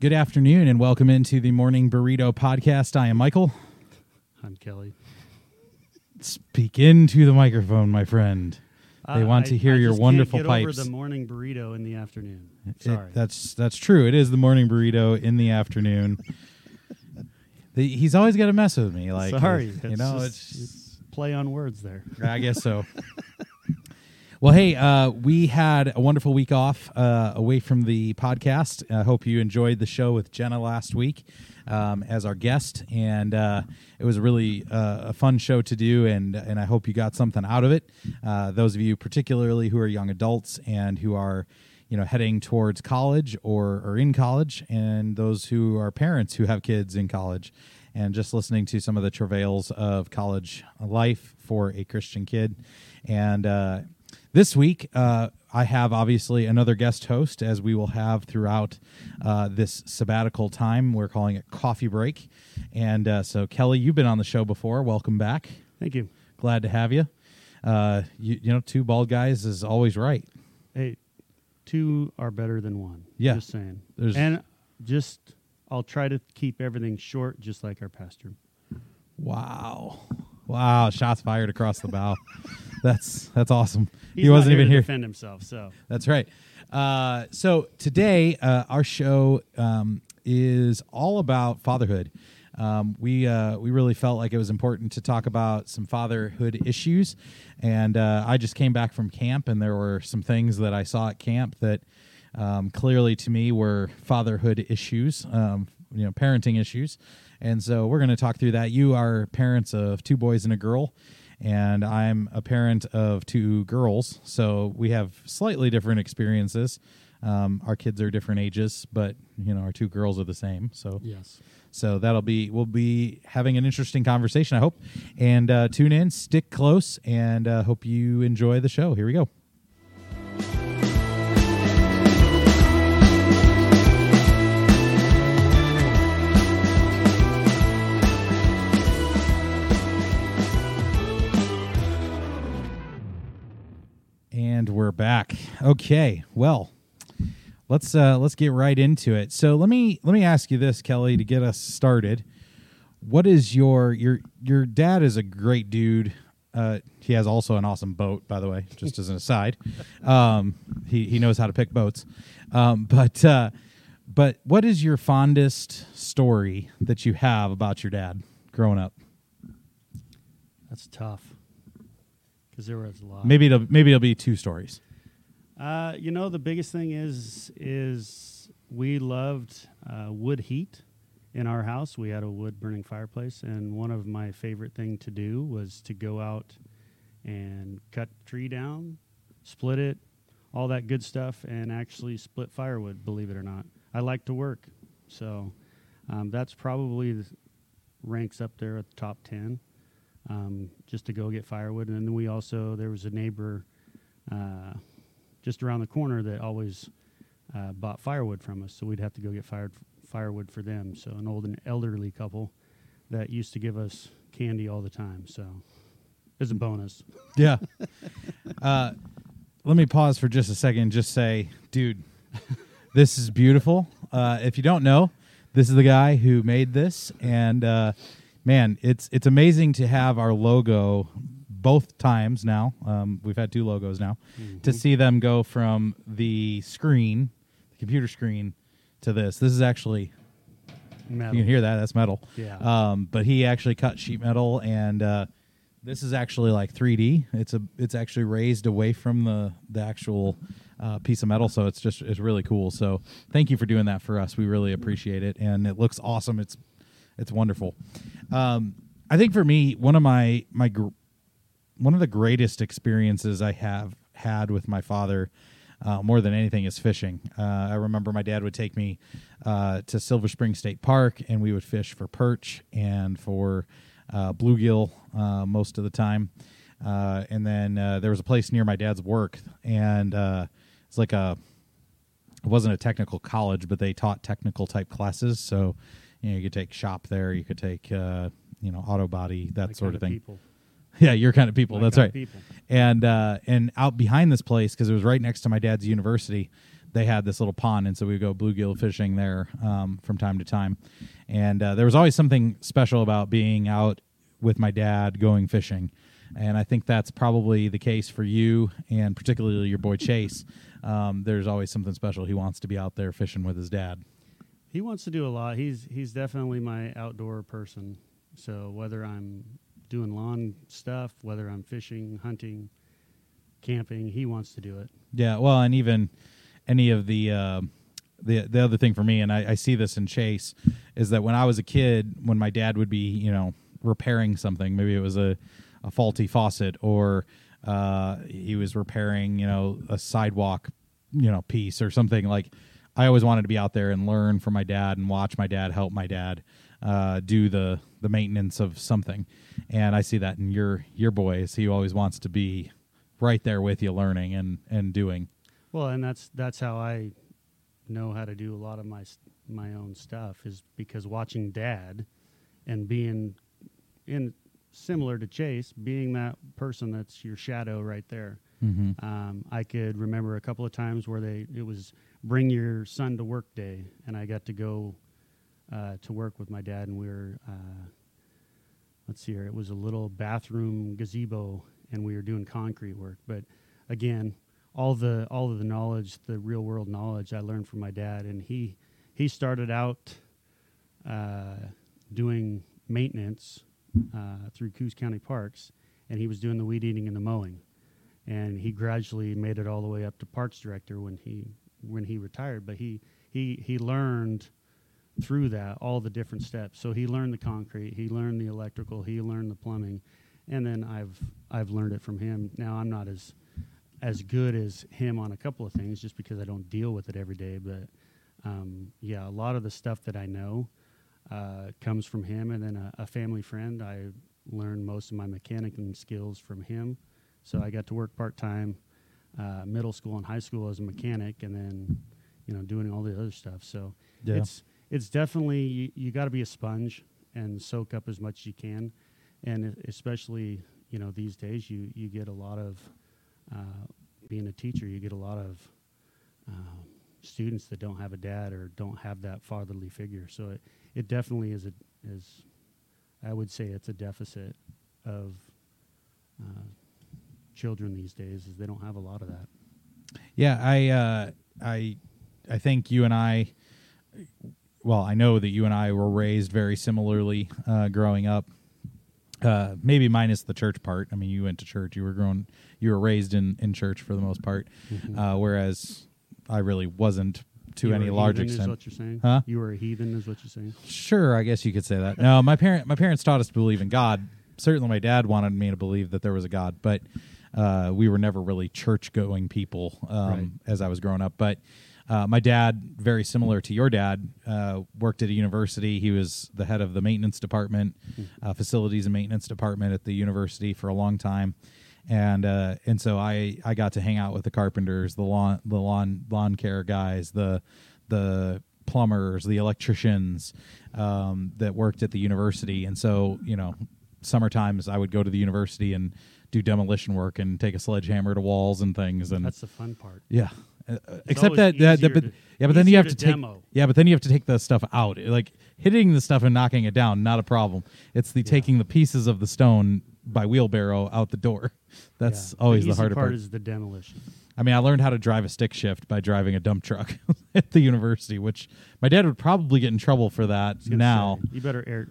Good afternoon and welcome into the Morning Burrito Podcast. I am Michael. I'm Kelly. Speak into the microphone, my friend. They Uh, want I- to hear I your just can't wonderful get pipes. Over the morning burrito in the afternoon. It- Sorry. that's that's true. It is the morning burrito in the afternoon. The- he's always got to mess with me. Like Sorry. you It's know, just- it's it's play on words there. I guess so. well, hey, uh, we had a wonderful week off uh, away from the podcast. I hope you enjoyed the show with Jenna last week um, as our guest, and uh, it was really uh, a fun show to do. and And I hope you got something out of it. Uh, those of you, particularly who are young adults and who are you know heading towards college or or in college and those who are parents who have kids in college and just listening to some of the travails of college life for a Christian kid and uh, this week uh, I have obviously another guest host as we will have throughout uh, this sabbatical time we're calling it coffee break and uh, so Kelly you've been on the show before welcome back Thank you. glad to have you uh, you, you know two bald guys is always right Hey, two are better than one. Yeah. Just saying. There's- and just, I'll try to keep everything short, just like our pastor. Wow. Wow, shots fired across the bow. that's that's awesome. He's he wasn't even to here. defend himself. So That's right. Uh, so today, uh, our show um, is all about fatherhood. Um, we uh, we really felt like it was important to talk about some fatherhood issues, and uh, I just came back from camp, and there were some things that I saw at camp that um, clearly to me were fatherhood issues, um, you know, parenting issues, and so we're going to talk through that. You are parents of two boys and a girl and I'm a parent of two girls, so we have slightly different experiences. Um, our kids are different ages, but you know our two girls are the same. So yes. so that'll be we'll be having an interesting conversation. I hope, and uh, tune in, stick close, and uh, hope you enjoy the show. Here we go. And we're back. Okay. Well, let's uh let's get right into it. So let me let me ask you this, Kelly, to get us started. What is your your your dad is a great dude. Uh, he has also an awesome boat, by the way, just as an aside. Um, he he knows how to pick boats. Um, but uh, but what is your fondest story that you have about your dad growing up? That's tough. Because there was a lot. Maybe it'll maybe it'll be two stories. Uh, you know, the biggest thing is is we loved uh, wood heat in our house. We had a wood burning fireplace, and one of my favorite thing to do was to go out and cut tree down, split it, all that good stuff, and actually split firewood. Believe it or not, I like to work, so um, that's probably the, ranks up there at the top ten. Um, just to go get firewood, and then we also there was a neighbor. Uh, just around the corner that always uh, bought firewood from us. So we'd have to go get fired firewood for them. So an old and elderly couple that used to give us candy all the time. So it's a bonus. Yeah. uh, let me pause for just a second and just say, dude, this is beautiful. Uh, if you don't know, this is the guy who made this, and uh, man, it's it's amazing to have our logo both times now. Um, we've had two logos now to see them go from the screen, the computer screen, to this. This is actually Metal. you can hear that. That's metal. Yeah. Um, but he actually cut sheet metal, and uh, this is actually like 3D. It's a it's actually raised away from the the actual uh, piece of metal, so it's just it's really cool. So thank you for doing that for us. We really appreciate it, and it looks awesome. It's it's wonderful. Um, I think for me, one of my my gr- one of the greatest experiences I have had with my father, uh, more than anything, is fishing. Uh, I remember my dad would take me uh, to Silver Spring State Park, and we would fish for perch and for uh, bluegill uh, most of the time. Uh, and then there was a place near my dad's work, and it's like a it wasn't a technical college, but they taught technical type classes. So you know, you could take shop there, you could take uh, you know auto body that My sort of thing. People. Yeah, your kind of people. My That's right. people. And uh, and out behind this place because it was right next to my dad's university. they had this little pond, and so we would go bluegill fishing there um, from time to time. And uh, there was always something special about being out with my dad going fishing. And I think that's probably the case for you, and particularly your boy Chase. Um, there's always something special. He wants to be out there fishing with his dad. He wants to do a lot. He's he's definitely my outdoor person. So whether I'm doing lawn stuff, whether I'm fishing, hunting, camping, he wants to do it. Yeah, well, and even any of the uh, the the other thing for me, and I, I see this in Chase, is that when I was a kid, when my dad would be, you know, repairing something, maybe it was a, a faulty faucet or uh, he was repairing, you know, a sidewalk, you know, piece or something like. I always wanted to be out there and learn from my dad and watch my dad help my dad uh, do the the maintenance of something, and I see that in your your boys. He always wants to be right there with you, learning and and doing. Well, and that's that's how I know how to do a lot of my my own stuff is because watching dad and being in similar to Chase, being that person that's your shadow right there. Mm-hmm. Um, I could remember a couple of times where they it was bring your son to work day, and I got to go uh, to work with my dad, and we were uh, let's see here, it was a little bathroom gazebo, and we were doing concrete work. But again, all the all of the knowledge, the real world knowledge, I learned from my dad, and he he started out uh, doing maintenance uh, through Coos County Parks, and he was doing the weed eating and the mowing and he gradually made it all the way up to parks director when he when he retired but he he he learned through that all the different steps. So he learned the concrete he learned the electrical he learned the plumbing and then i've i've learned it from him. Now i'm not as as good as him on a couple of things just because i don't deal with it every day but um, yeah a lot of the stuff that i know uh, comes from him. And then a, a family friend i learned most of my mechanical skills from him. So I got to work part time, uh, middle school and high school as a mechanic, and then you know doing all the other stuff. So Yeah. it's it's definitely you, you got to be a sponge and soak up as much as you can, and especially you know these days you you get a lot of uh, being a teacher, you get a lot of uh, students that don't have a dad or don't have that fatherly figure. So it, it definitely is a is I would say it's a deficit of uh, children these days is they don't have a lot of that. Yeah, I uh, I I think you and I. Well, I know that you and I were raised very similarly uh, growing up. Uh, maybe minus the church part. I mean, you went to church. You were grown. You were raised in in church for the most part. Uh, whereas I really wasn't to You any large heathen Is extent. what you're saying? Huh? You were a heathen, is what you're saying? Sure, I guess you could say that. No, my parent my parents taught us to believe in God. Certainly, my dad wanted me to believe that there was a God, but uh, we were never really church going people um, Right. as I was growing up. But uh, my dad, very similar to your dad, uh, worked at a university. He was the head of the maintenance department, uh, facilities and maintenance department at the university for a long time. And uh, and so I, I got to hang out with the carpenters, the lawn the lawn lawn care guys, the the plumbers, the electricians um, that worked at the university. And so, you know, summertimes I would go to the university and do demolition work and take a sledgehammer to walls and things. And That's the fun part. yeah, Uh, except that, that, that- but to- yeah, but then you have to to take demo. yeah, but then you have to take the stuff out. Like hitting the stuff and knocking it down, not a problem. It's the taking the pieces of the stone by wheelbarrow out the door. That's Yeah. always the, easy harder part. part. Is the demolition? I mean, I learned how to drive a stick shift by driving a dump truck at the university, which my dad would probably get in trouble for that I was gonna now. say, you better air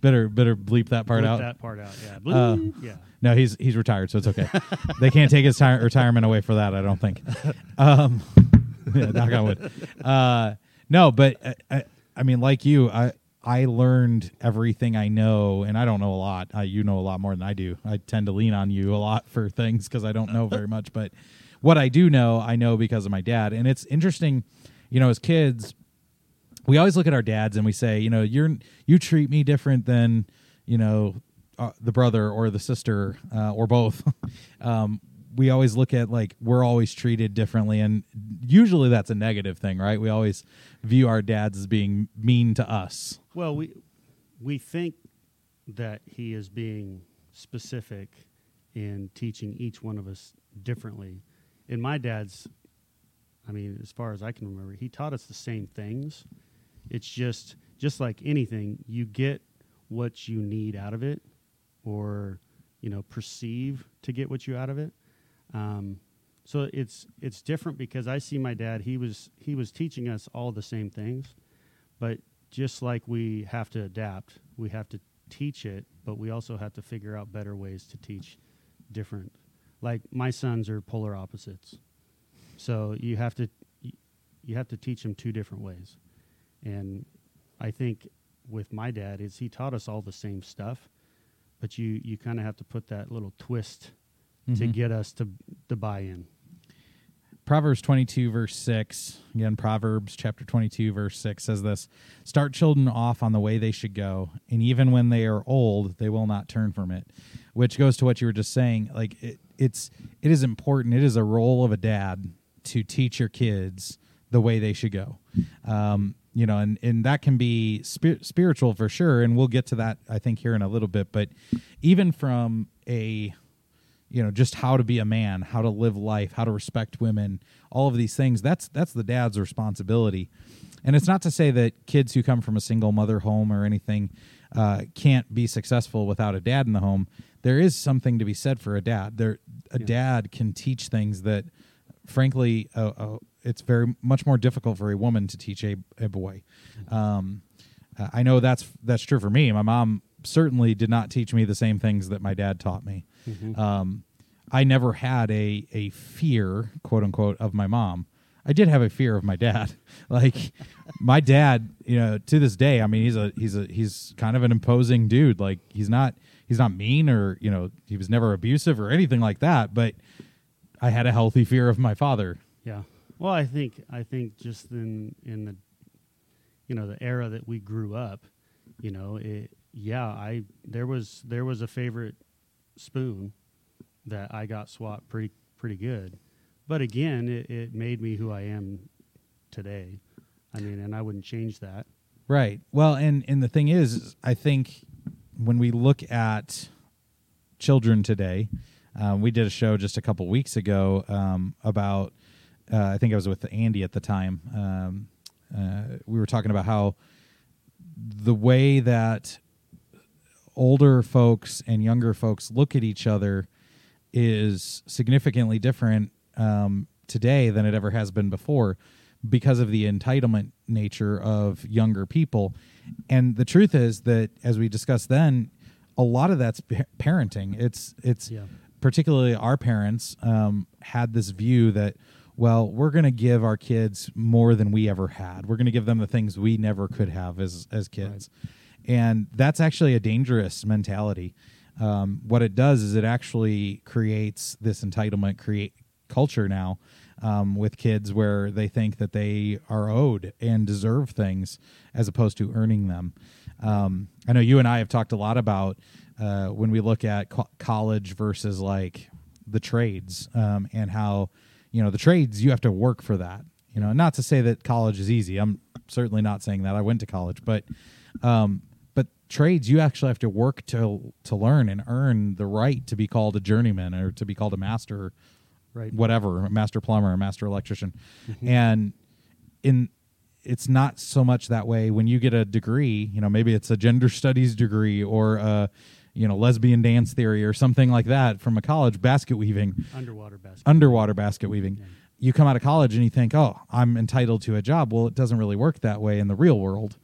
Better better bleep that part bleep out. That part out. Yeah. Uh, yeah. No, he's he's retired, so it's okay. they can't take his ti- retirement away for that. I don't think. Um, yeah, knock on wood. Uh, no, but uh, I, I mean, like you, I I learned everything I know, and I don't know a lot. Uh, you know a lot more than I do. I tend to lean on you a lot for things because I don't know very much. But what I do know, I know because of my dad, and it's interesting. You know, as kids, we always look at our dads and we say, you know, you're you treat me different than you know uh, the brother or the sister uh, or both. um, we always look at like we're always treated differently, and usually that's a negative thing, right? We always view our dads as being mean to us. Well, we we think that he is being specific in teaching each one of us differently. In my dad's I mean, as far as I can remember, he taught us the same things. It's just just like anything, you get what you need out of it, or you know, perceive to get what you out of it. Um, so it's it's different because I see my dad. He was he was teaching us all the same things, but just like we have to adapt, we have to teach it, but we also have to figure out better ways to teach different. Like my sons are polar opposites, so you have to you have to teach them two different ways, and I think with my dad is he taught us all the same stuff, but you you kind of have to put that little twist to Mhm. get us to to buy in. Proverbs 22, verse 6. Again, Proverbs chapter 22, verse 6 says this Start children off on the way they should go, and even when they are old, they will not turn from it. Which goes to what you were just saying. Like, it, it's, it is important. It is a role of a dad to teach your kids the way they should go. Um, you know, and, and that can be spir- spiritual for sure. And we'll get to that, I think, here in a little bit. But even from a, you know just how to be a man how to live life how to respect women all of these things that's that's the dad's responsibility and it's not to say that kids who come from a single mother home or anything uh, can't be successful without a dad in the home there is something to be said for a dad there a Yeah. dad can teach things that frankly uh, uh, it's very much more difficult for a woman to teach a, a boy um, uh, i know that's that's true for me my mom certainly did not teach me the same things that my dad taught me um, I never had a a fear, quote unquote, of my mom. I did have a fear of my dad. Like my dad, you know, to this day, I mean, he's a he's a he's kind of an imposing dude. Like he's not he's not mean or you know he was never abusive or anything like that. But I had a healthy fear of my father. Yeah. Well, I think I think just in in the you know the era that we grew up, you know, it yeah, I there was there was a favorite spoon that I got swapped pretty pretty good. But again, it, it made me who I am today. I mean, and I wouldn't change that. Right. Well, and and the thing is, is I think when we look at children today, um, we did a show just a couple weeks ago um, about. Uh, I think I was with Andy at the time. Um, uh, we were talking about how the way that older folks and younger folks look at each other is significantly different um, today than it ever has been before because of the entitlement nature of younger people. And the truth is that, as we discussed then, a lot of that's parenting. It's it's Yeah. Particularly our parents um, had this view that well we're going to give our kids more than we ever had. We're going to give them the things we never could have as as kids. And that's actually a dangerous mentality. Um, what it does is it actually creates this entitlement create culture now um, with kids where they think that they are owed and deserve things as opposed to earning them. Um, i know you and i have talked a lot about uh, when we look at co- college versus like the trades um, and how you know the trades you have to work for that you know? Not to say that college is easy. I'm certainly not saying that. I went to college but um, but trades you actually have to work to to learn and earn the right to be called a journeyman or to be called a master Right. whatever a master plumber a master electrician. And in it's not so much that way. When you get a degree you know maybe it's a gender studies degree or a you know lesbian dance theory or something like that from a college basket weaving. Underwater basket. underwater basket weaving. Yeah. you come out of college and you think oh i'm entitled to a job. Well it doesn't really work that way in the real world.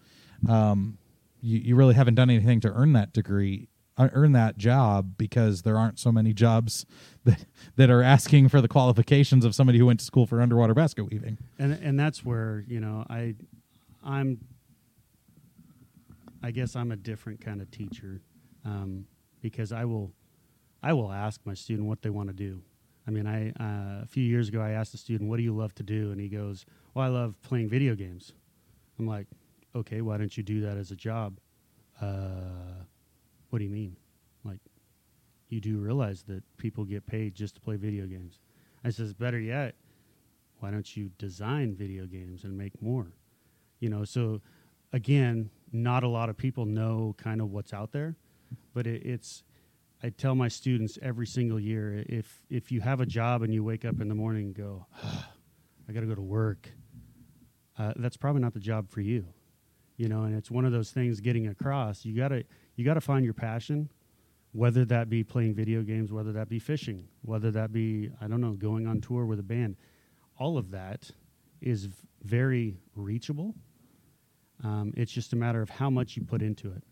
Um, you, you really haven't done anything to earn that degree uh, earn that job because there aren't so many jobs that that are asking for the qualifications of somebody who went to school for underwater basket weaving. And and that's where you know I I'm I guess I'm a different kind of teacher um, because I will I will ask my student what they want to do. I mean, I uh, a few years ago I asked a student, "What do you love to do?" and he goes, "Well, I love playing video games." I'm like, "Okay, why don't you do that as a job?" Uh, what do you mean? Like, you do realize that people get paid just to play video games. I says, better yet, why don't you design video games and make more? You know, so again, not a lot of people know kind of what's out there, but it, it's. I tell my students every single year if if you have a job and you wake up in the morning and go, I got to go to work. Uh, that's probably not the job for you, you know. And it's one of those things getting across. You gotta you gotta find your passion, whether that be playing video games, whether that be fishing, whether that be I don't know going on tour with a band. All of that is very reachable. Um, it's just a matter of how much you put into it.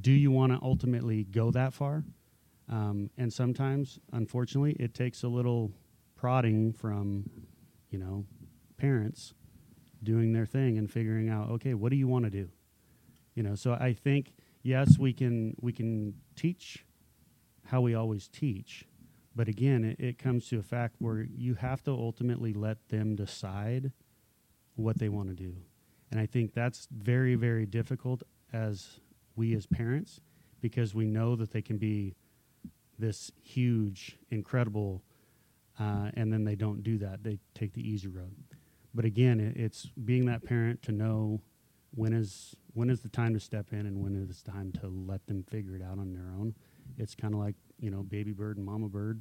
Do you want to ultimately go that far? Um, and sometimes, unfortunately, it takes a little prodding from, you know, parents doing their thing and figuring out, okay, what do you want to do? You know, so I think yes, we can we can teach how we always teach, but again, it, it comes to a fact where you have to ultimately let them decide what they want to do, and I think that's very very difficult as we as parents because we know that they can be this huge, incredible, uh, and then they don't do that. They take the easy road. But again, it, it's being that parent to know when is when is the time to step in and when is the time to let them figure it out on their own. It's kind of like you know, baby bird and mama bird.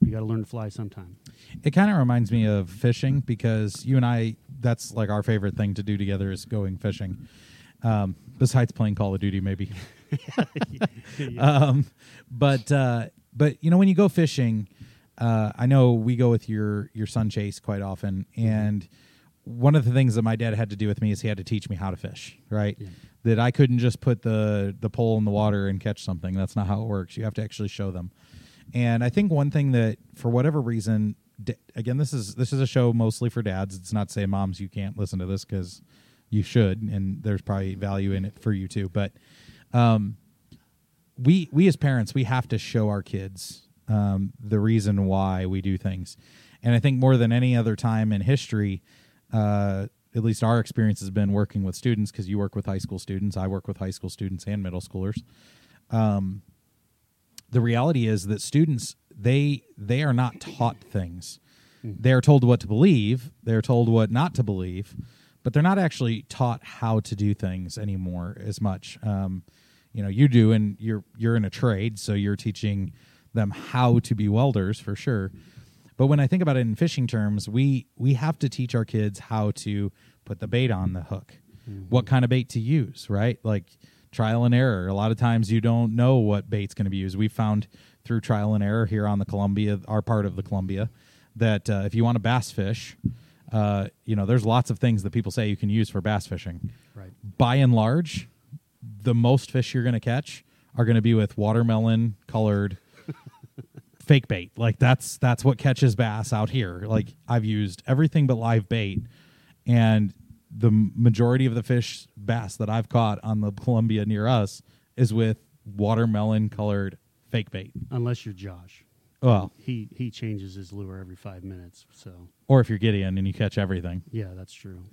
You got to learn to fly sometime. It kind of reminds me of fishing because you and I, that's like our favorite thing to do together is going fishing. Um, besides playing Call of Duty, maybe. um, but uh, but you know when you go fishing, uh, I know we go with your your son Chase quite often, and one of the things that my dad had to do with me is he had to teach me how to fish. Right, Yeah. that I couldn't just put the the pole in the water and catch something. That's not how it works. You have to actually show them. And I think one thing that, for whatever reason, again, this is this is a show mostly for dads. It's not to say moms you can't listen to this because you should, and there's probably value in it for you too. But um, we we as parents we have to show our kids um, the reason why we do things, and I think more than any other time in history, uh, at least our experience has been working with students because you work with high school students, I work with high school students and middle schoolers. Um, the reality is that students they they are not taught things. They are told what to believe. They're told what not to believe, but they're not actually taught how to do things anymore as much. Um, you know, you do, and you're you're in a trade, so you're teaching them how to be welders for sure. But when I think about it in fishing terms, we we have to teach our kids how to put the bait on the hook, what kind of bait to use, right? Like trial and error. A lot of times you don't know what bait's going to be used. We found through trial and error here on the Columbia, our part of the Columbia, that uh, if you want to bass fish, uh, you know, there's lots of things that people say you can use for bass fishing. Right. By and large, the most fish you're going to catch are going to be with watermelon colored fake bait. Like that's that's what catches bass out here. Like I've used everything but live bait, and the majority of the fish bass that I've caught on the Columbia near us is with watermelon colored fake bait. Unless you're Josh, Well, he he changes his lure every five minutes. So or if you're Gideon and you catch everything. yeah, that's true.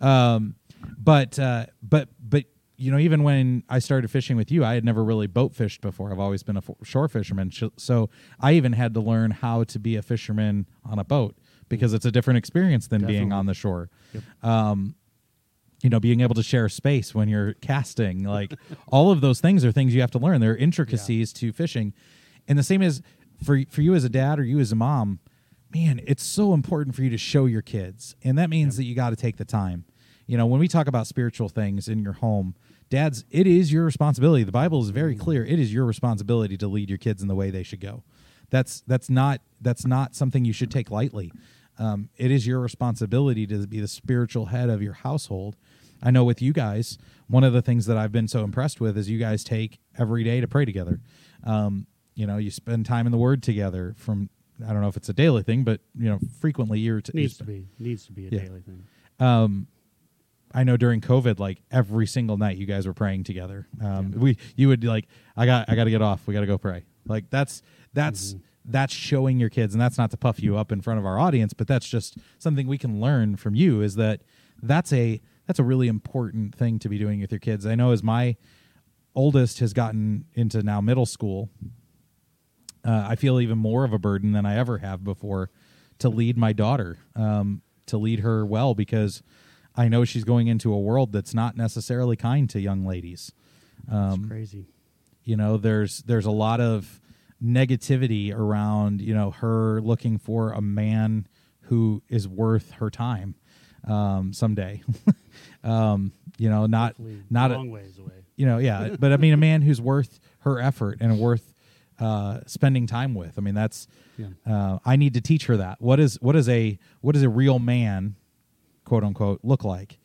Um, but uh, but but you know, even when I started fishing with you, I had never really boat fished before. I've always been a shore fisherman, so I even had to learn how to be a fisherman on a boat because it's a different experience than being on the shore. Yep. Um, you know, being able to share space when you're casting, like all of those things are things you have to learn. There are intricacies to fishing, and the same as for for you as a dad or you as a mom. Man, it's so important for you to show your kids, and that means that you got to take the time. You know, when we talk about spiritual things in your home, dads, it is your responsibility. The Bible is very clear. It is your responsibility to lead your kids in the way they should go. That's that's not that's not something you should take lightly. Um, it is your responsibility to be the spiritual head of your household. I know with you guys, one of the things that I've been so impressed with is you guys take every day to pray together. Um, you know, you spend time in the Word together. From I don't know if it's a daily thing, but you know, frequently you're t- Needs to be needs to be a Yeah. daily thing. um I know during COVID, like every single night, you guys were praying together. Um, Yeah. We, you would like, I got, I got to get off. We got to go pray. Like that's, that's, that's showing your kids, and that's not to puff you up in front of our audience, but that's just something we can learn from you. Is that that's a, that's a really important thing to be doing with your kids. I know as my oldest has gotten into now middle school, uh, I feel even more of a burden than I ever have before to lead my daughter, um, to lead her well, because I know she's going into a world that's not necessarily kind to young ladies. Um, crazy. you know, there's there's a lot of negativity around you know her looking for a man who is worth her time um, someday. um, you know, not not a, long ways away. you know, yeah, but I mean, a man who's worth her effort and worth uh, spending time with. I mean, that's Yeah. uh, I need to teach her that. What is what is a what is a real man, quote unquote, look like?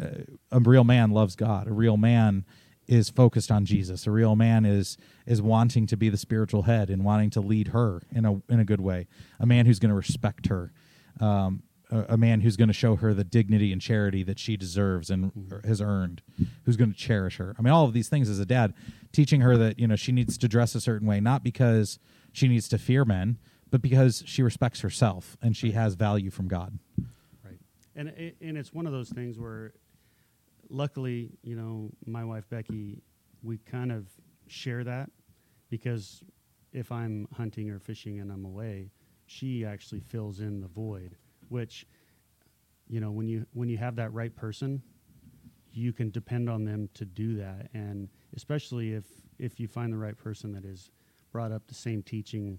Uh, a real man loves God. A real man is focused on Jesus. A real man is is wanting to be the spiritual head and wanting to lead her in a in a good way. A man who's going to respect her. Um, a, a man who's going to show her the dignity and charity that she deserves and mm-hmm. has earned. Who's going to cherish her. I mean, all of these things as a dad, teaching her that you know she needs to dress a certain way, not because she needs to fear men, but because she respects herself and she has value from God. Right. And it, and it's one of those things where, luckily, you know, my wife Becky, we kind of share that because if I'm hunting or fishing and I'm away, she actually fills in the void. Which, you know, when you when you have that right person, you can depend on them to do that. And especially if if you find the right person that is brought up the same teaching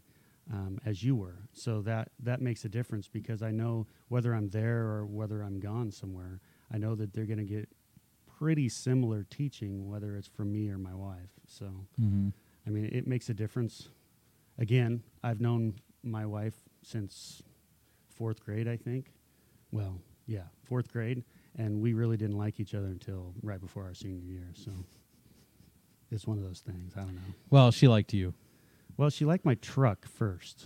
um, as you were. So that that makes a difference because I know whether I'm there or whether I'm gone somewhere, I know that they're going to get pretty similar teaching, whether it's from me or my wife. So Mm-hmm. I mean, it makes a difference. Again, I've known my wife since fourth grade, I think. Well, yeah, fourth grade, and we really didn't like each other until right before our senior year. So it's one of those things. I don't know. Well, she liked you. Well, she liked my truck first.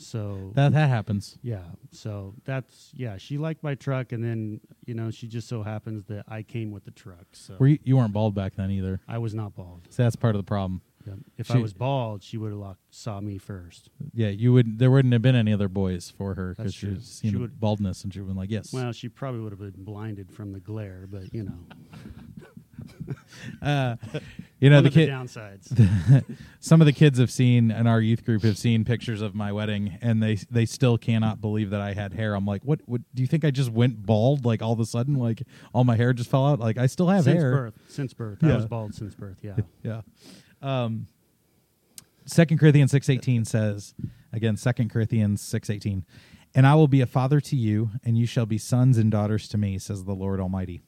So That that happens. yeah, so that's yeah. She liked my truck, and then you know she just so happens that I came with the truck. So Were you, you weren't bald back then either. I was not bald. So that's part of the problem. If She- I was bald, she would have saw me first. Yeah, you would. There wouldn't have been any other boys for her because she's true. seen She the would- baldness and she would have been like, "Yes." Well, she probably would have been blinded from the glare, but you know, uh, you know one the of the kid. downsides. some of the kids have seen and our youth group have seen pictures of my wedding and they they still cannot believe that I had hair. I'm like, what? What? Do you think I just went bald? Like all of a sudden, like all my hair just fell out? Like I still have since hair. birth, since birth, Yeah. I was bald since birth. Yeah, Yeah. Um, Second Corinthians six eighteen says again. Second Corinthians six eighteen, and I will be a father to you, and you shall be sons and daughters to me, says the Lord Almighty.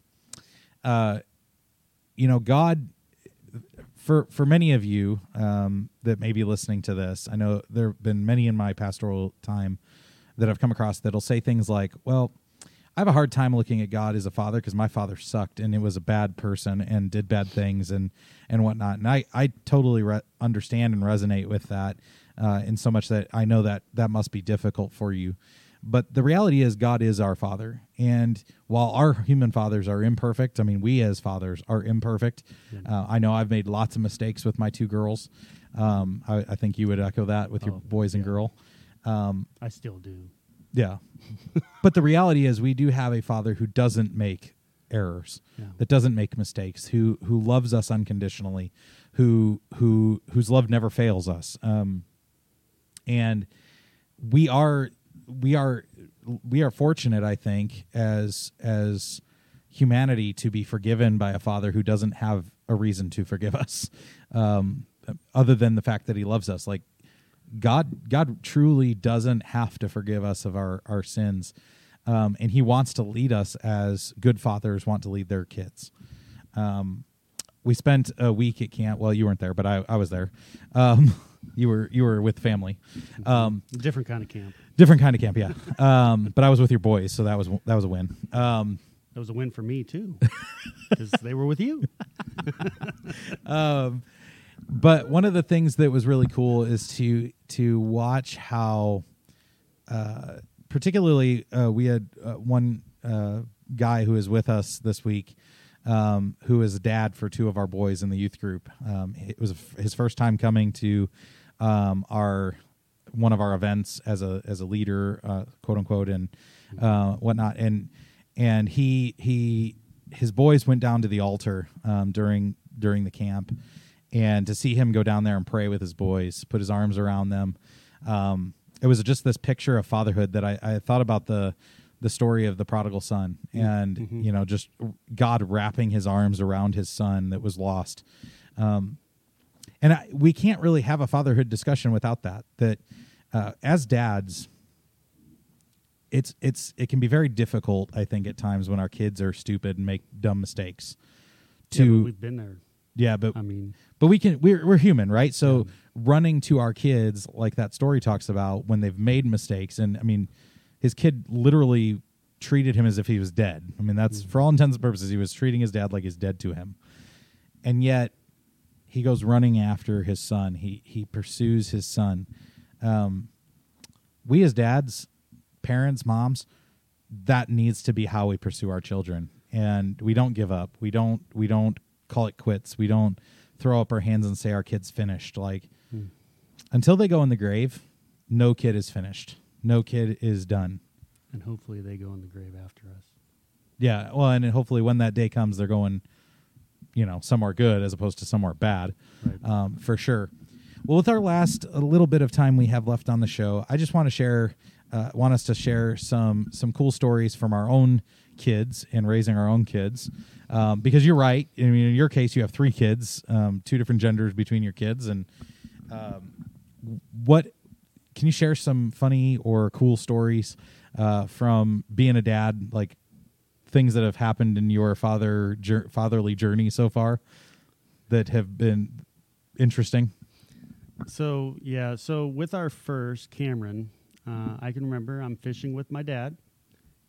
Uh, you know, God. For for many of you um, that may be listening to this, I know there have been many in my pastoral time that I've come across that'll say things like, "Well, I have a hard time looking at God as a father because my father sucked and it was a bad person and did bad things and and whatnot. And I I totally re- understand and resonate with that uh, in so much that I know that that must be difficult for you. But the reality is, God is our father, and while our human fathers are imperfect, I mean, we as fathers are imperfect. Uh, I know I've made lots of mistakes with my two girls. Um, I, I think you would echo that with your Oh, boys and yeah. girl. Um, I still do. yeah. but the reality is we do have a father who doesn't make errors, Yeah. that doesn't make mistakes, who who loves us unconditionally, who who whose love never fails us. Um and we are we are we are fortunate, I think, as as humanity to be forgiven by a father who doesn't have a reason to forgive us. Um other than the fact that he loves us. Like God God truly doesn't have to forgive us of our our sins, um, and He wants to lead us as good fathers want to lead their kids. Um, we spent a week at camp. Well, you weren't there, but I, I was there. Um, you were you were with family, um, Different kind of camp. different kind of camp, yeah. Um, but I was with your boys, so that was that was a win. Um, That was a win for me too, because they were with you. but one of the things that was really cool is to to watch how, uh, particularly, uh, we had uh, one uh, guy who is with us this week, um, who is a dad for two of our boys in the youth group. Um, it was his first time coming to um, our one of our events as a as a leader, uh, quote unquote, and uh, whatnot, and and he he his boys went down to the altar um, during during the camp, and to see him go down there and pray with his boys, put his arms around them, um, it was just this picture of fatherhood that I, I thought about the the story of the prodigal son, and you know just God wrapping His arms around His son that was lost. Um, and I, we can't really have a fatherhood discussion without that. That uh, as dads, it's it's it can be very difficult. I think at times when our kids are stupid and make dumb mistakes. Yeah, To we've been there. Yeah, but I mean, but we can we're we're human, right? So running to our kids like that story talks about when they've made mistakes and I mean his kid literally treated him as if he was dead. I mean that's for all intents and purposes he was treating his dad like he's dead to him. And yet he goes running after his son. He he pursues his son. Um we as dads, parents, moms, that needs to be how we pursue our children. And we don't give up. We don't we don't call it quits. We don't throw up our hands and say our kid's finished. Like until they go in the grave, no kid is finished. No kid is done. and hopefully they go in the grave after us. Yeah, well, and hopefully when that day comes, they're going, you know, somewhere good as opposed to somewhere bad, Right. um, for sure. Well, with our last a little bit of time we have left on the show, I just want to share, uh, want us to share some some cool stories from our own kids and raising our own kids, um, because you're right. I mean, in your case, you have three kids, um, two different genders between your kids, and um, what can you share some funny or cool stories uh, from being a dad, like things that have happened in your father fatherly journey so far that have been interesting? So yeah, so with our first Cameron, uh, I can remember I'm fishing with my dad,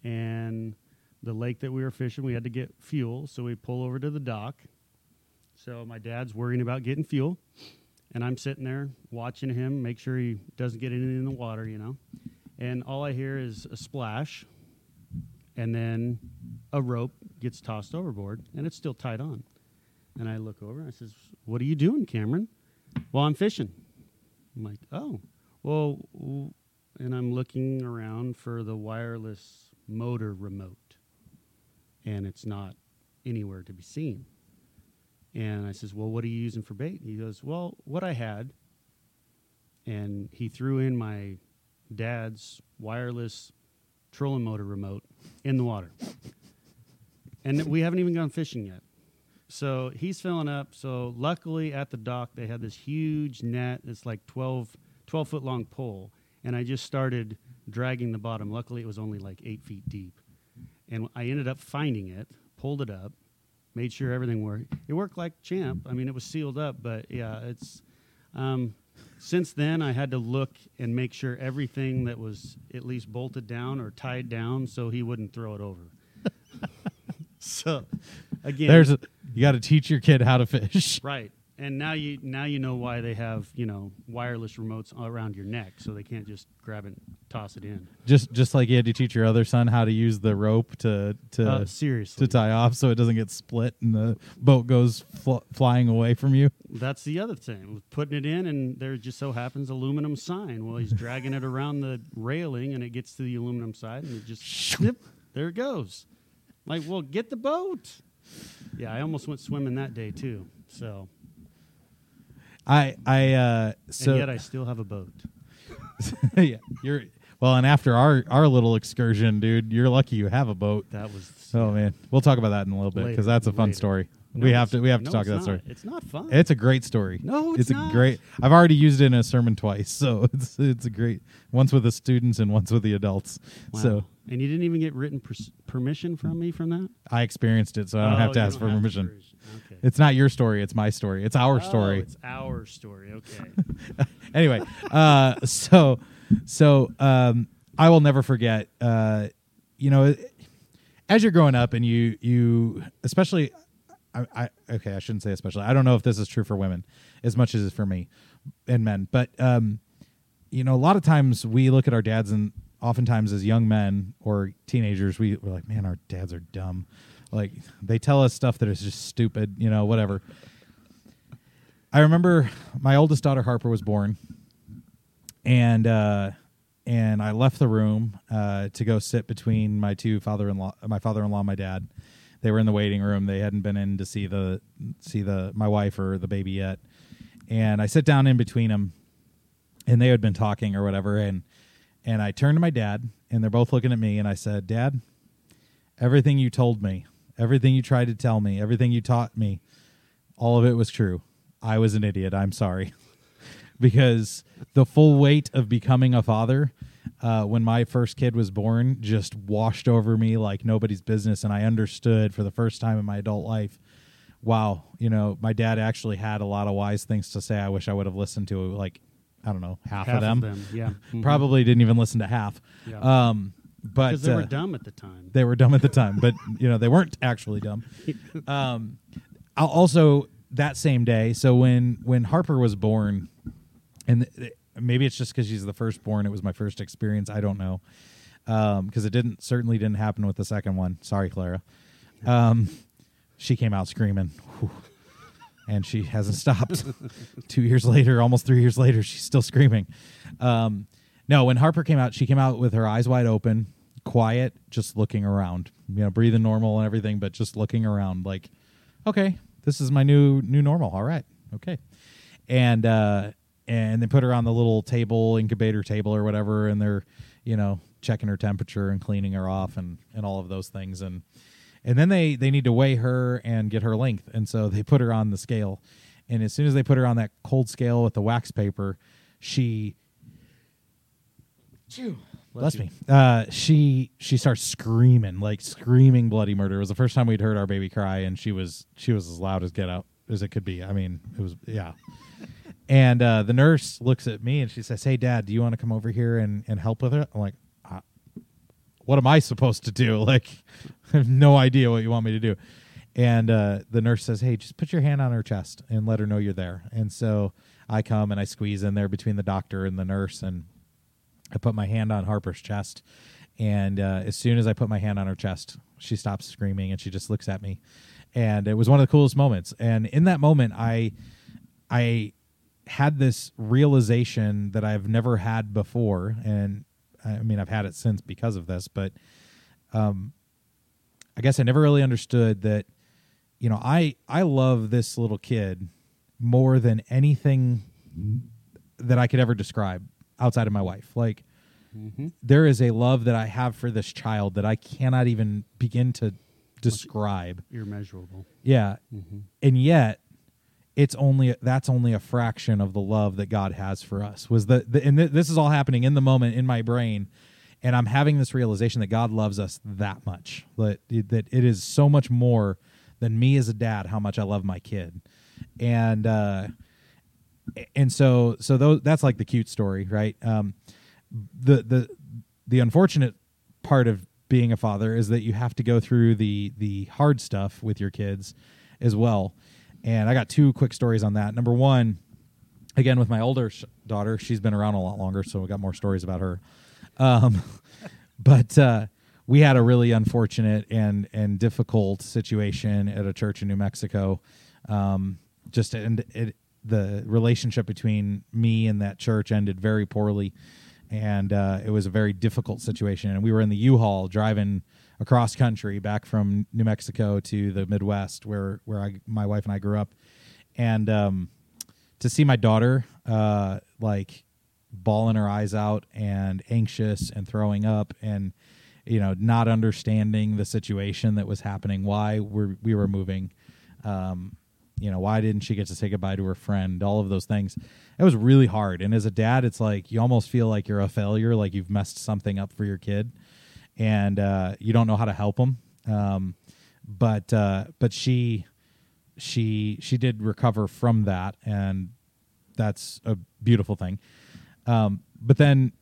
and the lake that we were fishing, we had to get fuel, so we pull over to the dock. So my dad's worrying about getting fuel, and I'm sitting there watching him, make sure he doesn't get anything in the water, you know. And all I hear is a splash, and then a rope gets tossed overboard, and it's still tied on. And I look over and I says, "What are you doing, Cameron?" Well, I'm fishing. I'm like, oh, well, and I'm looking around for the wireless motor remote, and it's not anywhere to be seen. And I says, well, what are you using for bait? He goes, well, what I had, and he threw in my dad's wireless trolling motor remote in the water. And we haven't even gone fishing yet. So he's filling up. So luckily at the dock, they had this huge net. It's like 12, 12 foot long pole. And I just started dragging the bottom. Luckily, it was only like eight feet deep. And I ended up finding it, pulled it up, made sure everything worked. It worked like champ. I mean, it was sealed up, but yeah, it's. Um, since then, I had to look and make sure everything that was at least bolted down or tied down so he wouldn't throw it over. so, again, There's a, you got to teach your kid how to fish. Right. And now you now you know why they have, you know, wireless remotes around your neck so they can't just grab it and toss it in. Just just like you had to teach your other son how to use the rope to to Uh, seriously. to tie off so it doesn't get split and the boat goes fl- flying away from you. That's the other thing. Putting it in and there just so happens aluminum sign. Well, he's dragging it around the railing and it gets to the aluminum side and it just snip, there it goes. Like, well, get the boat. Yeah, I almost went swimming that day too. So, I I uh so and yet I still have a boat. yeah, you're well, and after our our little excursion, dude, you're lucky you have a boat. That was Oh man, we'll talk about that in a little bit because that's a fun later. story. No, we have to we have to no, talk it's that story. It's not fun. It's a great story. No, it's a not. great. I've already used it in a sermon twice, so it's it's a great. Once with the students and once with the adults. Wow. So and you didn't even get written pers- permission from me from that. I experienced it, so I don't Oh, have to ask for permission. Okay. It's not your story; it's my story. It's our Oh, story. It's our story. Okay. anyway, uh, so so um, I will never forget. Uh, you know, as you're growing up, and you you especially, I, I okay, I shouldn't say especially. I don't know if this is true for women as much as it's for me and men, but um, you know, a lot of times we look at our dads, and oftentimes as young men or teenagers, we we're like, man, our dads are dumb. Like they tell us stuff that is just stupid, you know, whatever. I remember my oldest daughter Harper was born, and uh, and I left the room uh, to go sit between my two father-in-law, my father-in-law, my dad. They were in the waiting room. They hadn't been in to see the see the my wife or the baby yet, and I sit down in between them, and they had been talking or whatever, and and I turned to my dad, and they're both looking at me, and I said, "Dad, everything you told me, everything you tried to tell me, everything you taught me, all of it was true. I was an idiot. I'm sorry." because the full weight of becoming a father uh, when my first kid was born just washed over me like nobody's business, and I understood for the first time in my adult life. Wow, you know, my dad actually had a lot of wise things to say. I wish I would have listened to like I don't know half, Half of them. yeah. Mhm. Probably didn't even listen to half. Yeah. Um, but they were uh, dumb at the time. they were dumb at the time, but you know they weren't actually dumb. Um, also that same day. So when when Harper was born, and th- maybe it's just because she's the firstborn. It was my first experience. I don't know because it didn't certainly didn't happen with the second one. Sorry, Clara. Um, she came out screaming. Whew. And she hasn't stopped. Two years later, almost three years later, she's still screaming. Um, no, when Harper came out, she came out with her eyes wide open, quiet, just looking around. You know, breathing normal and everything, but just looking around like, okay, this is my new new normal. All right, okay. And uh, and they put her on the little table, incubator table or whatever, and they're you know checking her temperature and cleaning her off and and all of those things and and then they they need to weigh her and get her length and so they put her on the scale and as soon as they put her on that cold scale with the wax paper she bless me. Uh she she starts screaming like screaming bloody murder. It was the first time we'd heard our baby cry and she was she was as loud as get out as it could be. I mean it was yeah. And uh the nurse looks at me and she says hey dad do you want to come over here and and help with it? I'm like uh, what am I supposed to do? Like, I have no idea what you want me to do. And uh, the nurse says, Hey, just put your hand on her chest and let her know you're there. And so I come and I squeeze in there between the doctor and the nurse, and I put my hand on Harper's chest. And uh, as soon as I put my hand on her chest, she stops screaming and she just looks at me. And it was one of the coolest moments. And in that moment, I, I had this realization that I've never had before, and I mean I've had it since because of this, but um, I guess I never really understood that. You know, I I love this little kid more than anything that I could ever describe outside of my wife. Like there is a love that I have for this child that I cannot even begin to describe. Irmeasurable. Yeah. And yet it's only that's only a fraction of the love that God has for us. Was the, the and th- this is all happening in the moment in my brain and I'm having this realization that God loves us that much. That that it is so much more than me as a dad how much I love my kid. And uh and so so those that's like the cute story, right? Um the the the unfortunate part of being a father is that you have to go through the the hard stuff with your kids as well. And I got two quick stories on that. Number one, again with my older sh- daughter, she's been around a lot longer, so we got more stories about her. Um, but uh, we had a really unfortunate and and difficult situation at a church in New Mexico. Um, just and it, the relationship between me and that church ended very poorly, and uh, it was a very difficult situation. And we were in the U-Haul driving across country back from New Mexico to the Midwest, where where I my wife and I grew up, and um, to see my daughter uh, like bawling her eyes out and anxious and throwing up and you know not understanding the situation that was happening why we're, we were moving um, you know why didn't she get to say goodbye to her friend? All of those things. It was really hard. And as a dad it's like you almost feel like you're a failure like you've messed something up for your kid and uh, you don't know how to help them um, but uh, but she she she did recover from that and that's a beautiful thing. Um, but then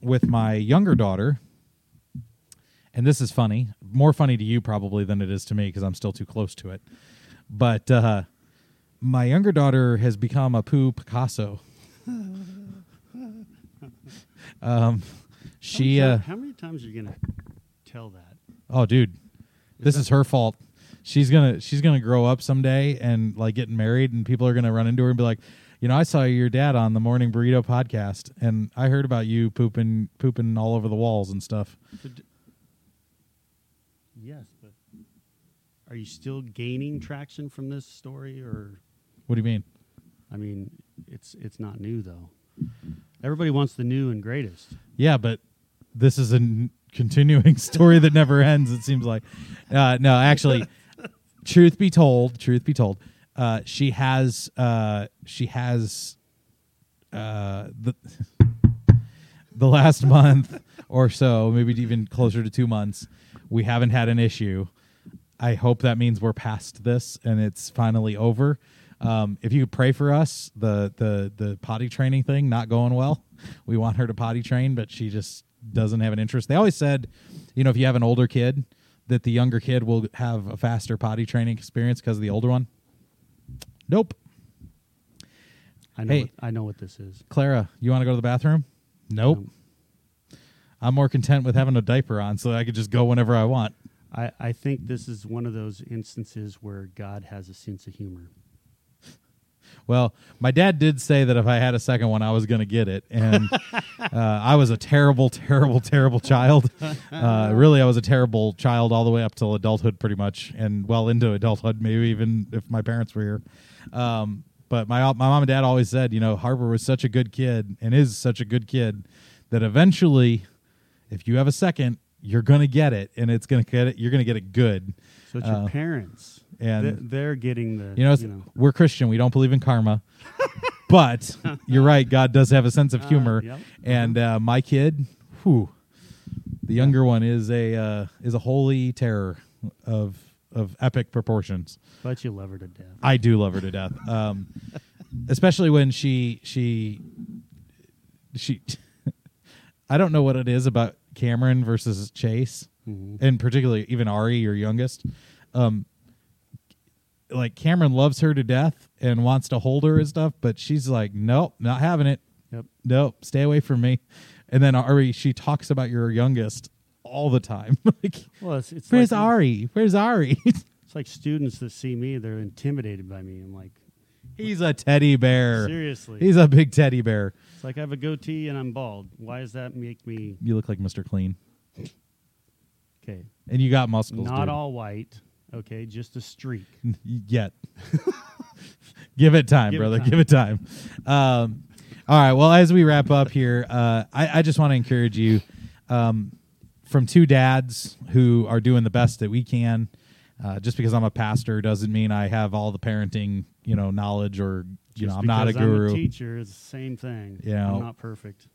with my younger daughter, and this is funny, more funny to you probably than it is to me because I'm still too close to it. But uh, my younger daughter has become a poo Picasso. um, she, how, uh, many, how many times are you gonna tell that? oh, dude, this is her fault. She's gonna she's gonna grow up someday and like getting married, and people are gonna run into her and be like, you know, I saw your dad on the Morning Burrito podcast, and I heard about you pooping pooping all over the walls and stuff. But- yes, but are you still gaining traction from this story, or What do you mean? I mean, it's it's not new though. Everybody wants the new and greatest. Yeah, but this is a n- continuing story that never ends. It seems like. Uh, no, actually, truth be told, truth be told, uh, she has uh, she has uh, the the last month or so, maybe even closer to two months, we haven't had an issue. I hope that means we're past this and it's finally over. Um, if you could pray for us, the the the potty training thing not going well. We want her to potty train, but she just doesn't have an interest. They always said, you know, if you have an older kid, that the younger kid will have a faster potty training experience because of the older one. Nope. I know. Hey. What, I know what this is. Clara, you want to go to the bathroom? Nope. I'm more content with having a diaper on so I could just go whenever I want. I, I think this is one of those instances where God has a sense of humor. Well, my dad did say that if I had a second one, I was going to get it, and uh, I was a terrible, terrible, terrible child. Uh, really, I was a terrible child all the way up till adulthood, pretty much, and well into adulthood, maybe even if my parents were here. Um, but my my mom and dad always said, you know, Harper was such a good kid and is such a good kid that eventually, if you have a second, you're going to get it, and it's going to get it. You're going to get it good. So it's your Uh, parents, and- Th- they're getting the You know, it's- we're Christian. We don't believe in karma. but you're right. God does have a sense of Uh, humor. yep. And uh, my kid, whew, the younger one is a uh, is a holy terror of of epic proportions. but you love her to death. I do love her to death. Um, especially when she she she. I don't know what it is about Cameron versus Chase, Mhm. and particularly even Ari, your youngest. Um, like Cameron loves her to death and wants to hold her and stuff, but she's like, nope, not having it. Yep. Nope, stay away from me. And then Ari, she talks about your youngest all the time. like, Well, it's, it's where's like, Ari? Where's Ari? It's like students that see me, they're intimidated by me. I'm like, He's a teddy bear. seriously. He's a big teddy bear. it's like I have a goatee and I'm bald. Why does that make me You look like Mr. Clean, okay? and you got muscles. Not dude. all white. Okay, just a streak. yet. Give it time, Give it brother. time. Give it time. Um, all right. Well, as we wrap up here, uh, I, I just want to encourage you um, from two dads who are doing the best that we can. Uh, just because I'm a pastor doesn't mean I have all the parenting, you know, knowledge or you Just know I'm not a guru. I'm a teacher. It's the same thing. You know, I'm not perfect.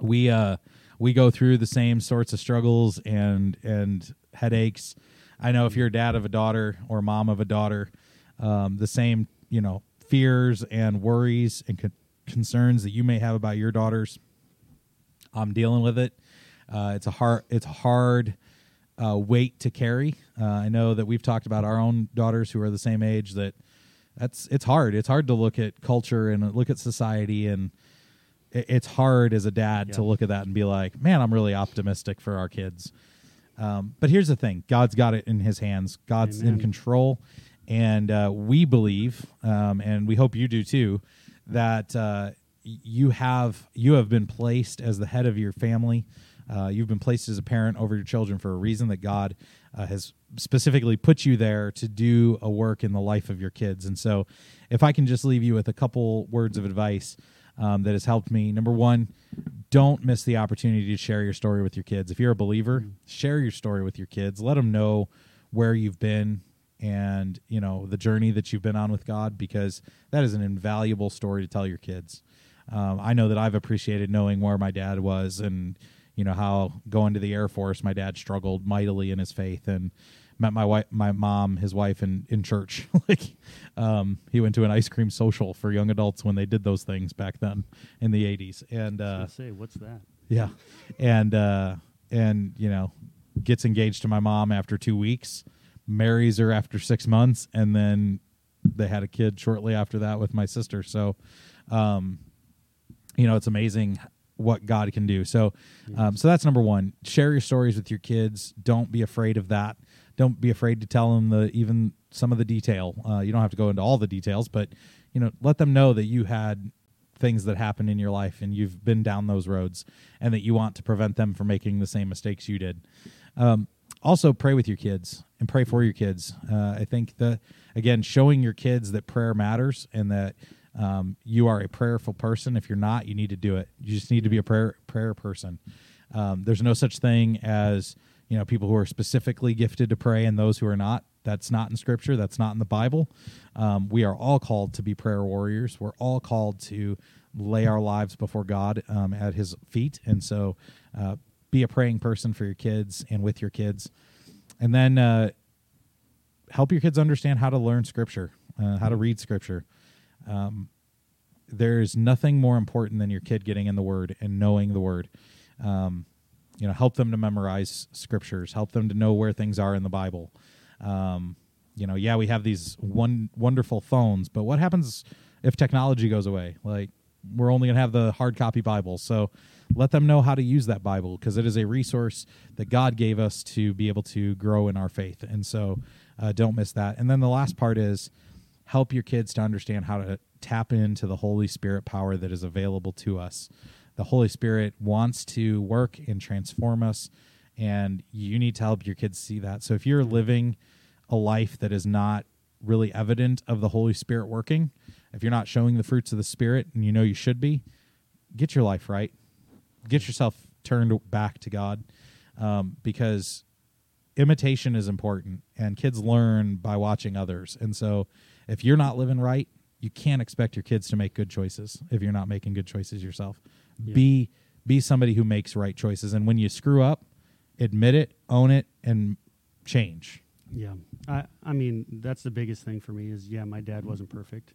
we uh we go through the same sorts of struggles and and headaches i know if you're a dad of a daughter or mom of a daughter um, the same you know fears and worries and con- concerns that you may have about your daughters i'm dealing with it. Uh, it's a hard it's a hard uh, weight to carry. Uh, i know that we've talked about our own daughters who are the same age that that's it's hard. It's hard to look at culture and look at society and it- it's hard as a dad to look at that and be like, man, I'm really optimistic for our kids. Um, but here's the thing God's got it in his hands, God's in control. And uh, we believe, um, and we hope you do too, that uh, you have you have been placed as the head of your family. Uh, you've been placed as a parent over your children for a reason that God uh, has specifically put you there to do a work in the life of your kids. And so, if I can just leave you with a couple words of advice um, that has helped me. Number one, don't miss the opportunity to share your story with your kids. If you're a believer, share your story with your kids. Let them know where you've been and you know the journey that you've been on with God, because that is an invaluable story to tell your kids. Um, I know that I've appreciated knowing where my dad was and you know how going to the Air Force, my dad struggled mightily in his faith and met my wife, my mom, his wife in in church. like, um, he went to an ice cream social for young adults when they did those things back then in the '80s, and uh, say, what's that? yeah, and uh, and you know, gets engaged to my mom after two weeks, marries her after six months, and then they had a kid shortly after that with my sister. So, um, you know, it's amazing what God can do. So, um, so that's number one. Share your stories with your kids. Don't be afraid of that. Don't be afraid to tell them the even some of the detail. Uh, you don't have to go into all the details, but you know, let them know that you had things that happened in your life and you've been down those roads and that you want to prevent them from making the same mistakes you did. Um, also, pray with your kids and pray for your kids. Uh, I think that again, showing your kids that prayer matters and that um, you are a prayerful person. If you're not, you need to do it. You just need to be a prayer prayer person. Um, there's no such thing as you know people who are specifically gifted to pray and those who are not. that's not in Scripture, that's not in the Bible. Um, we are all called to be prayer warriors. We're all called to lay our lives before God um, at His feet, and so uh, be a praying person for your kids and with your kids, and then uh, help your kids understand how to learn Scripture, uh, how to read Scripture. Um, there's nothing more important than your kid getting in the Word and knowing the Word. Um, you know, help them to memorize scriptures, help them to know where things are in the Bible. Um, you know, yeah, we have these one wonderful phones, but what happens if technology goes away? Like, we're only going to have the hard copy Bible. So let them know how to use that Bible because it is a resource that God gave us to be able to grow in our faith. And so uh, don't miss that. And then the last part is help your kids to understand how to tap into the Holy Spirit power that is available to us. The Holy Spirit wants to work and transform us, and you need to help your kids see that. So if you're living a life that is not really evident of the Holy Spirit working, if you're not showing the fruits of the Spirit and you know you should be, get your life right. Get yourself turned back to God um, because imitation is important and kids learn by watching others. And so if you're not living right, you can't expect your kids to make good choices if you're not making good choices yourself. Yeah. Be be somebody who makes right choices and when you screw up, admit it, own it and change. Yeah, I I mean that's the biggest thing for me is yeah, my dad wasn't perfect,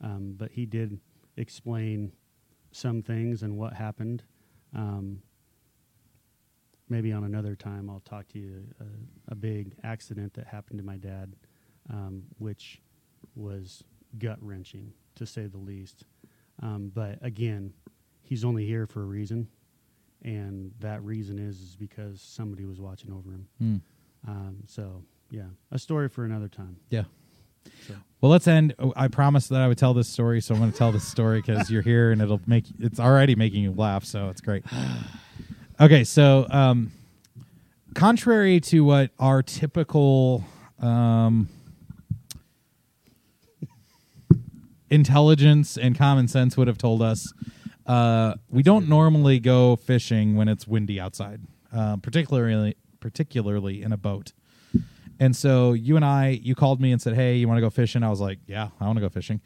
um, but he did explain some things and what happened. Um, maybe on another time I'll talk to you a, a big accident that happened to my dad, um, which was gut wrenching to say the least. Um, but again, he's only here for a reason, and that reason is, is because somebody was watching over him. Hmm. Um, so yeah, a story for another time. Yeah. So Well, let's end. oh, I promised that I would tell this story, so I'm going to tell this story because you're here and it'll make it's already making you laugh, so it's great. Okay, so um, contrary to what our typical um, intelligence and common sense would have told us, uh, we don't normally go fishing when it's windy outside, uh, particularly particularly in a boat. And so you and I, you called me and said, "Hey, you want to go fishing?" I was like, "Yeah, I want to go fishing."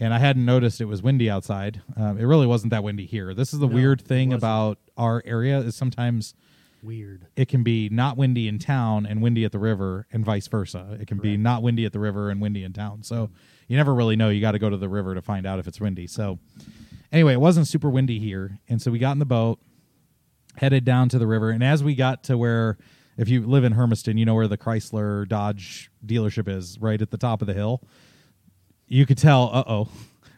And I hadn't noticed it was windy outside. Um, it really wasn't that windy here. This is the No, weird thing about our area is sometimes weird. it can be not windy in town and windy at the river, and vice versa. It can be not windy at the river and windy in town. So you never really know. You got to go to the river to find out if it's windy. So anyway, it wasn't super windy here, and so we got in the boat, headed down to the river, and as we got to where, if you live in Hermiston, you know where the Chrysler Dodge dealership is, right at the top of the hill. You could tell, uh oh,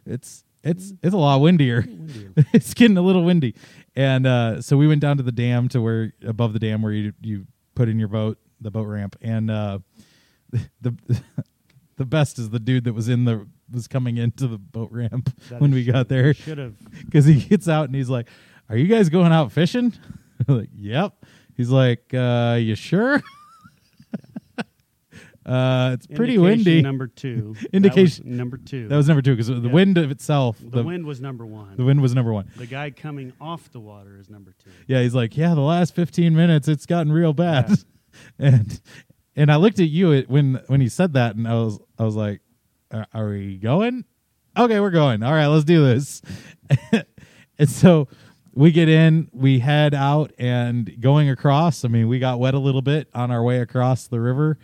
it's it's it's a lot windier. it's getting a little windy, and uh, so we went down to the dam to where above the dam where you you put in your boat, the boat ramp, and uh, the the best is the dude that was in the was coming into the boat ramp That when we got there Should have. because he gets out and he's like, "Are you guys going out fishing?" Like, "Yep." He's like, uh, "You sure?" uh, it's pretty windy. Number two. Indication- number two. that was number two because the Yeah. wind of itself, the, wind was number one. the wind was number one. The guy coming off the water is number two. Yeah, he's like, yeah, the last 15 minutes it's gotten real bad. and and I looked at you at- when when he said that and I was I was like, are, are we going? Okay, we're going. All right, let's do this. and so we get in, we head out and going across. I mean, we got wet a little bit on our way across the river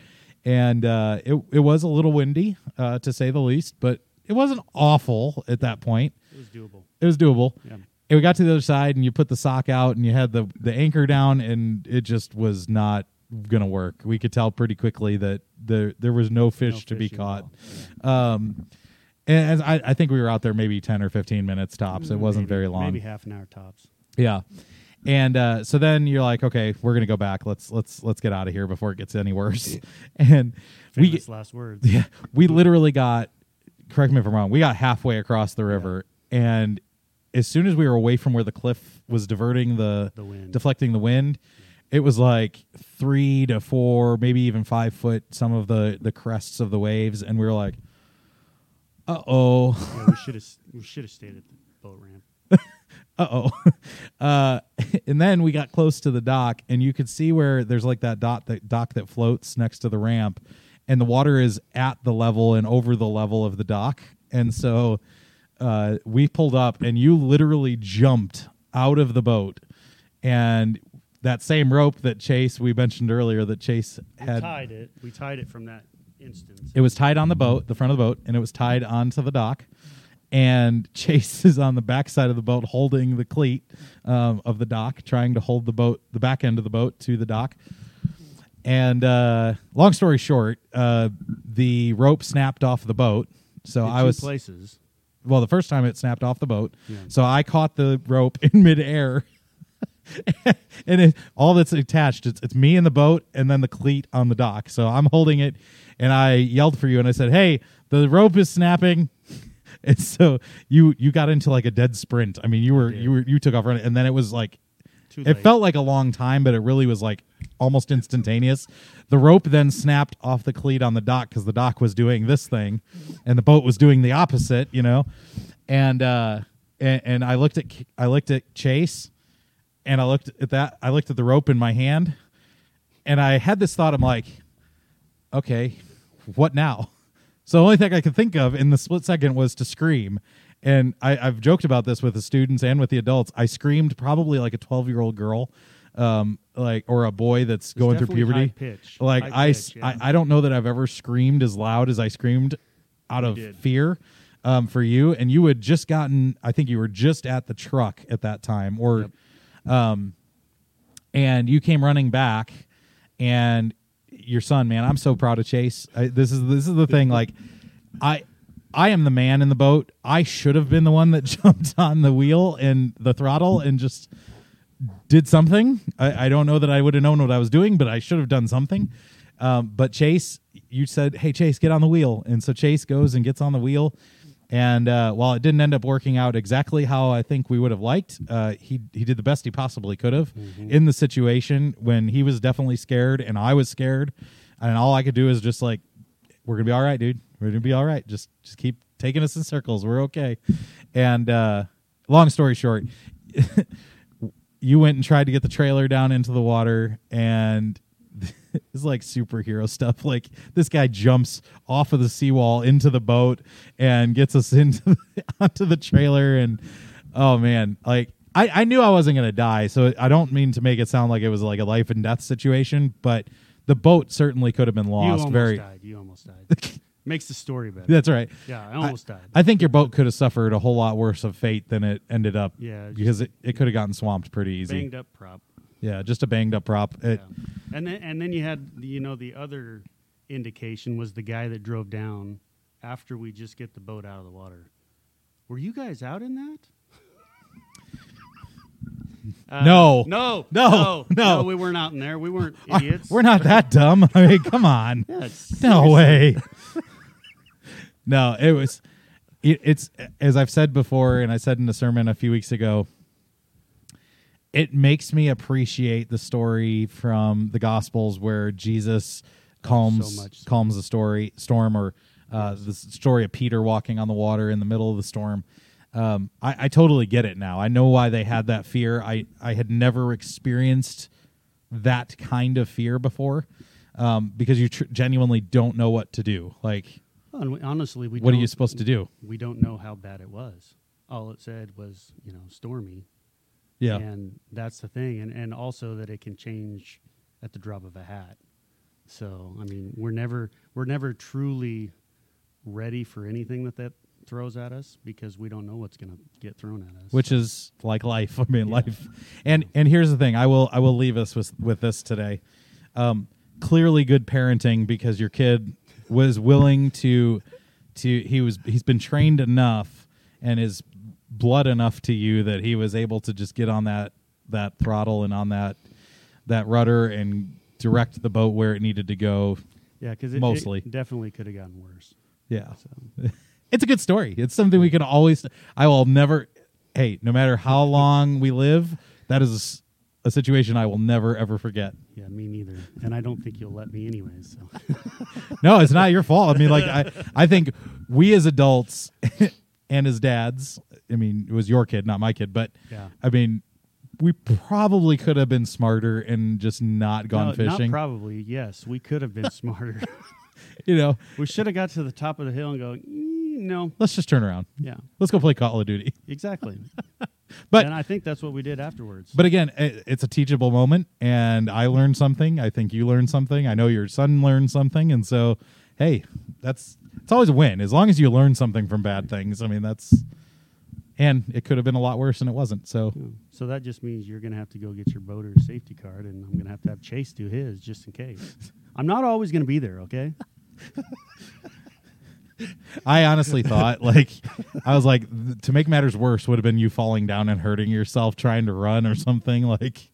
and uh, it it was a little windy uh, to say the least, but it wasn't awful at that point. It was doable. It was doable Yeah. and we got to the other side and you put the sock out and you had the the anchor down and it just was not gonna work. We could tell pretty quickly that there there was no fish No to be caught. Um and I, I think we were out there maybe 10 or 15 minutes tops. It wasn't Maybe- very long. Maybe half an hour tops. yeah. And uh, so then you're like okay we're gonna go back. Let's let's let's get out of here before it gets any worse. And we last words. yeah, we literally got. Correct me if I'm wrong. We got halfway across the river, and as soon as we were away from where the cliff was diverting the, The wind. deflecting the wind, it was like three to four, maybe even five foot. Some of the the crests of the waves, and we were like, "Uh oh, Yeah, we should have. We should have stayed at the boat ramp. uh oh." Uh, and then we got close to the dock, and you could see where there's like that dot that dock that floats next to the ramp. and the water is at the level and over the level of the dock. And so uh, we pulled up, and you literally jumped out of the boat, and that same rope that Chase we mentioned earlier that Chase We had tied it. We tied it from that instance. it was tied on the boat, the front of the boat, and it was tied onto the dock. And Chase is on the back side of the boat holding the cleat um, of the dock, trying to hold the boat, the back end of the boat to the dock. And uh, long story short, uh, the rope snapped off the boat. So In I two was places. well, the first time it snapped off the boat. Yeah. So I caught the rope in midair. and it, all that's attached, it's, it's me in the boat and then the cleat on the dock. So I'm holding it and I yelled for you and I said, Hey, the rope is snapping. And so you you got into like a dead sprint. I mean, you were you were you took off running and then it was like it felt like a long time, but it really was like almost instantaneous. The rope then snapped off the cleat on the dock because the dock was doing this thing, and the boat was doing the opposite. You know, and uh, and, and I looked at I looked at Chase, and I looked at that. I looked at the rope in my hand, and I had this thought. I'm like, okay, what now? So the only thing I could think of in the split second was to scream. And I, I've joked about this with the students and with the adults. I screamed probably like a 12 year old girl, um, like or a boy that's going through puberty. pitch. Like I, pitch, yeah. I, I don't know that I've ever screamed as loud as I screamed out of did. fear um, for you. And you had just gotten, I think you were just at the truck at that time, or Yep. Um, and you came running back and your son man i'm so proud of chase. I, this is this is the thing like i i am the man in the boat. I should have been the one that jumped on the wheel and the throttle and just did something. I, I don't know that i would have known what i was doing but i should have done something. Um, but chase you said hey chase get on the wheel. And so chase goes and gets on the wheel and uh, while it didn't end up working out exactly how I think we would have liked, uh, he he did the best he possibly could have in the situation when he was definitely scared and I was scared, and all I could do is just like, "We're gonna be all right, dude. We're gonna be all right. Just just keep taking us in circles. We're okay." And uh, long story short, you went and tried to get the trailer down into the water and it's like superhero stuff like this guy jumps off of the seawall into the boat and gets us into the, onto the trailer and oh man like I, I knew I wasn't gonna die, so I don't mean to make it sound like it was like a life and death situation, but the boat certainly could have been you lost. almost Very, died. You almost died. Makes the story better. that's right. yeah, I almost died. I think your boat could have suffered a whole lot worse of fate than it ended up. Yeah, because it, it could have gotten swamped pretty easy. Banged up prop. Yeah, just a banged up prop. It, yeah. And then and then you had you know the other indication was the guy that drove down after we just get the boat out of the water. Were you guys out in that? Uh, No. no, No. no, No. We weren't out in there. We weren't idiots. We're not that dumb. I mean, come on. Yeah, No way. no, it was. It, it's as I've said before, and I said in a sermon a few weeks ago. It makes me appreciate the story from the Gospels where Jesus calms so much so. calms the story storm, or uh, the story of Peter walking on the water in the middle of the storm. Um, I, I totally get it now. I know why they had that fear. I I had never experienced that kind of fear before um, because you tr- genuinely don't know what to do. Like, Well, we, honestly, we what are you supposed to do? We don't know how bad it was. All it said was, you know, stormy. Yeah, And that's the thing. And, and also that it can change at the drop of a hat. So, I mean, we're never, we're never truly ready for anything that that throws at us because we don't know what's going to get thrown at us. which is like life. I mean, Yeah. life. And and here's the thing. I will I will leave us with with this today. Um, clearly, good parenting because your kid was willing to to he was he's been trained enough and is blood enough to you that he was able to just get on that that throttle and on that that rudder and direct the boat where it needed to go. yeah, because it, mostly. it definitely could have gotten worse. Yeah. So, it's a good story. It's something we can always. I will never. Hey, no matter how long we live, that is a situation I will never ever forget. yeah, me neither. And I don't think you'll let me anyways. So, No, it's not your fault. I mean, like I, I think we as adults and his dads. I mean, it was your kid, not my kid, but yeah. I mean, we probably could have been smarter and just not gone No, fishing. Not probably. Yes, we could have been smarter. you know, We should have got to the top of the hill and go, "Mm, no. let's just turn around. Yeah, Let's go play Call of Duty. exactly. But and I think that's what we did afterwards. But again, i- it's a teachable moment, and I learned something. I think you learned something. I know your son learned something, and so, hey, that's it's always a win as long as you learn something from bad things. I mean, that's and it could have been a lot worse, and it wasn't. So, So that just means you're going to have to go get your boater safety card, and I'm going to have to have Chase do his just in case. I'm not always going to be there, okay? I honestly thought, like, I was like, th- to make matters worse, would have been you falling down and hurting yourself trying to run or something like.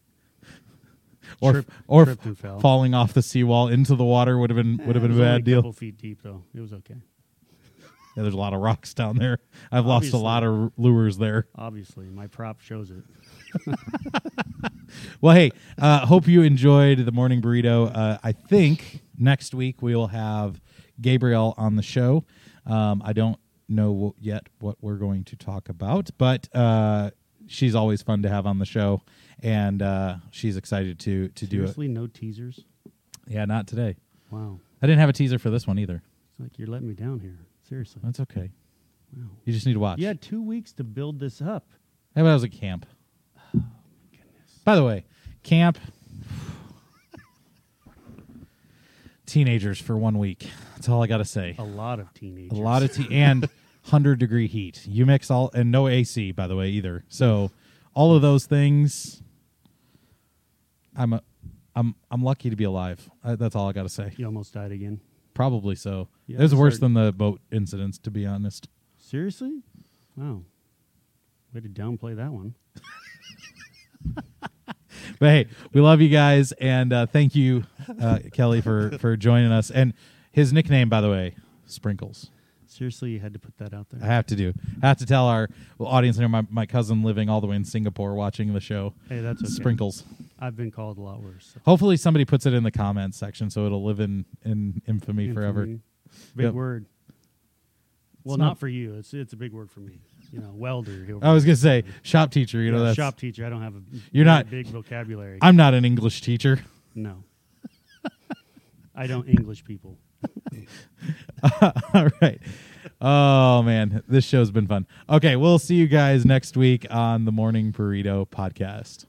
Or Trip- or tripped and fell. falling off the seawall into the water would have been would have Eh, been it a bad deal. couple feet deep, though. It was okay. Yeah, there's a lot of rocks down there. I've lost a lot of lures there. Obviously, my prop shows it. Well, hey, uh, hope you enjoyed the morning burrito. Uh, I think next week we will have Gabriel on the show. Um, I don't know yet what we're going to talk about, but uh, she's always fun to have on the show, and uh, she's excited to to do it. Seriously, no teasers? Yeah, not today. Wow. I didn't have a teaser for this one either. It's like you're letting me down here. Seriously. That's okay. Wow. You just need to watch. You had two weeks to build this up. Hey, but I was at camp. Oh, my goodness. By the way, camp. Teenagers for one week. That's all I got to say. A lot of teenagers. A lot of tea and hundred degree heat. You mix all and no AC, by the way, either. So all of those things. I'm a, I'm I'm lucky to be alive. Uh, that's all I got to say. You almost died again. Probably so. Yeah, it was worse than the boat incidents, to be honest. Seriously? Wow. Way to downplay that one. But hey, we love you guys, and uh, thank you, uh, Kelly, for for joining us. And his nickname, by the way, Sprinkles. Seriously, you had to put that out there. I have to do. I have to tell our audience here. My my cousin living all the way in Singapore, watching the show. Hey, that's okay. Sprinkles. I've been called a lot worse. so. Hopefully, somebody puts it in the comments section so it'll live in in infamy forever. Big Yep. word. Well, It's not, not- for you. It's it's a big word for me. You know, welder. I was gonna say shop teacher. You know that's shop teacher. I don't have a You're not- big vocabulary. I'm not an English teacher. no. I don't English people. All right. Oh man, this show's been fun. Okay, we'll see you guys next week on the Morning Burrito podcast.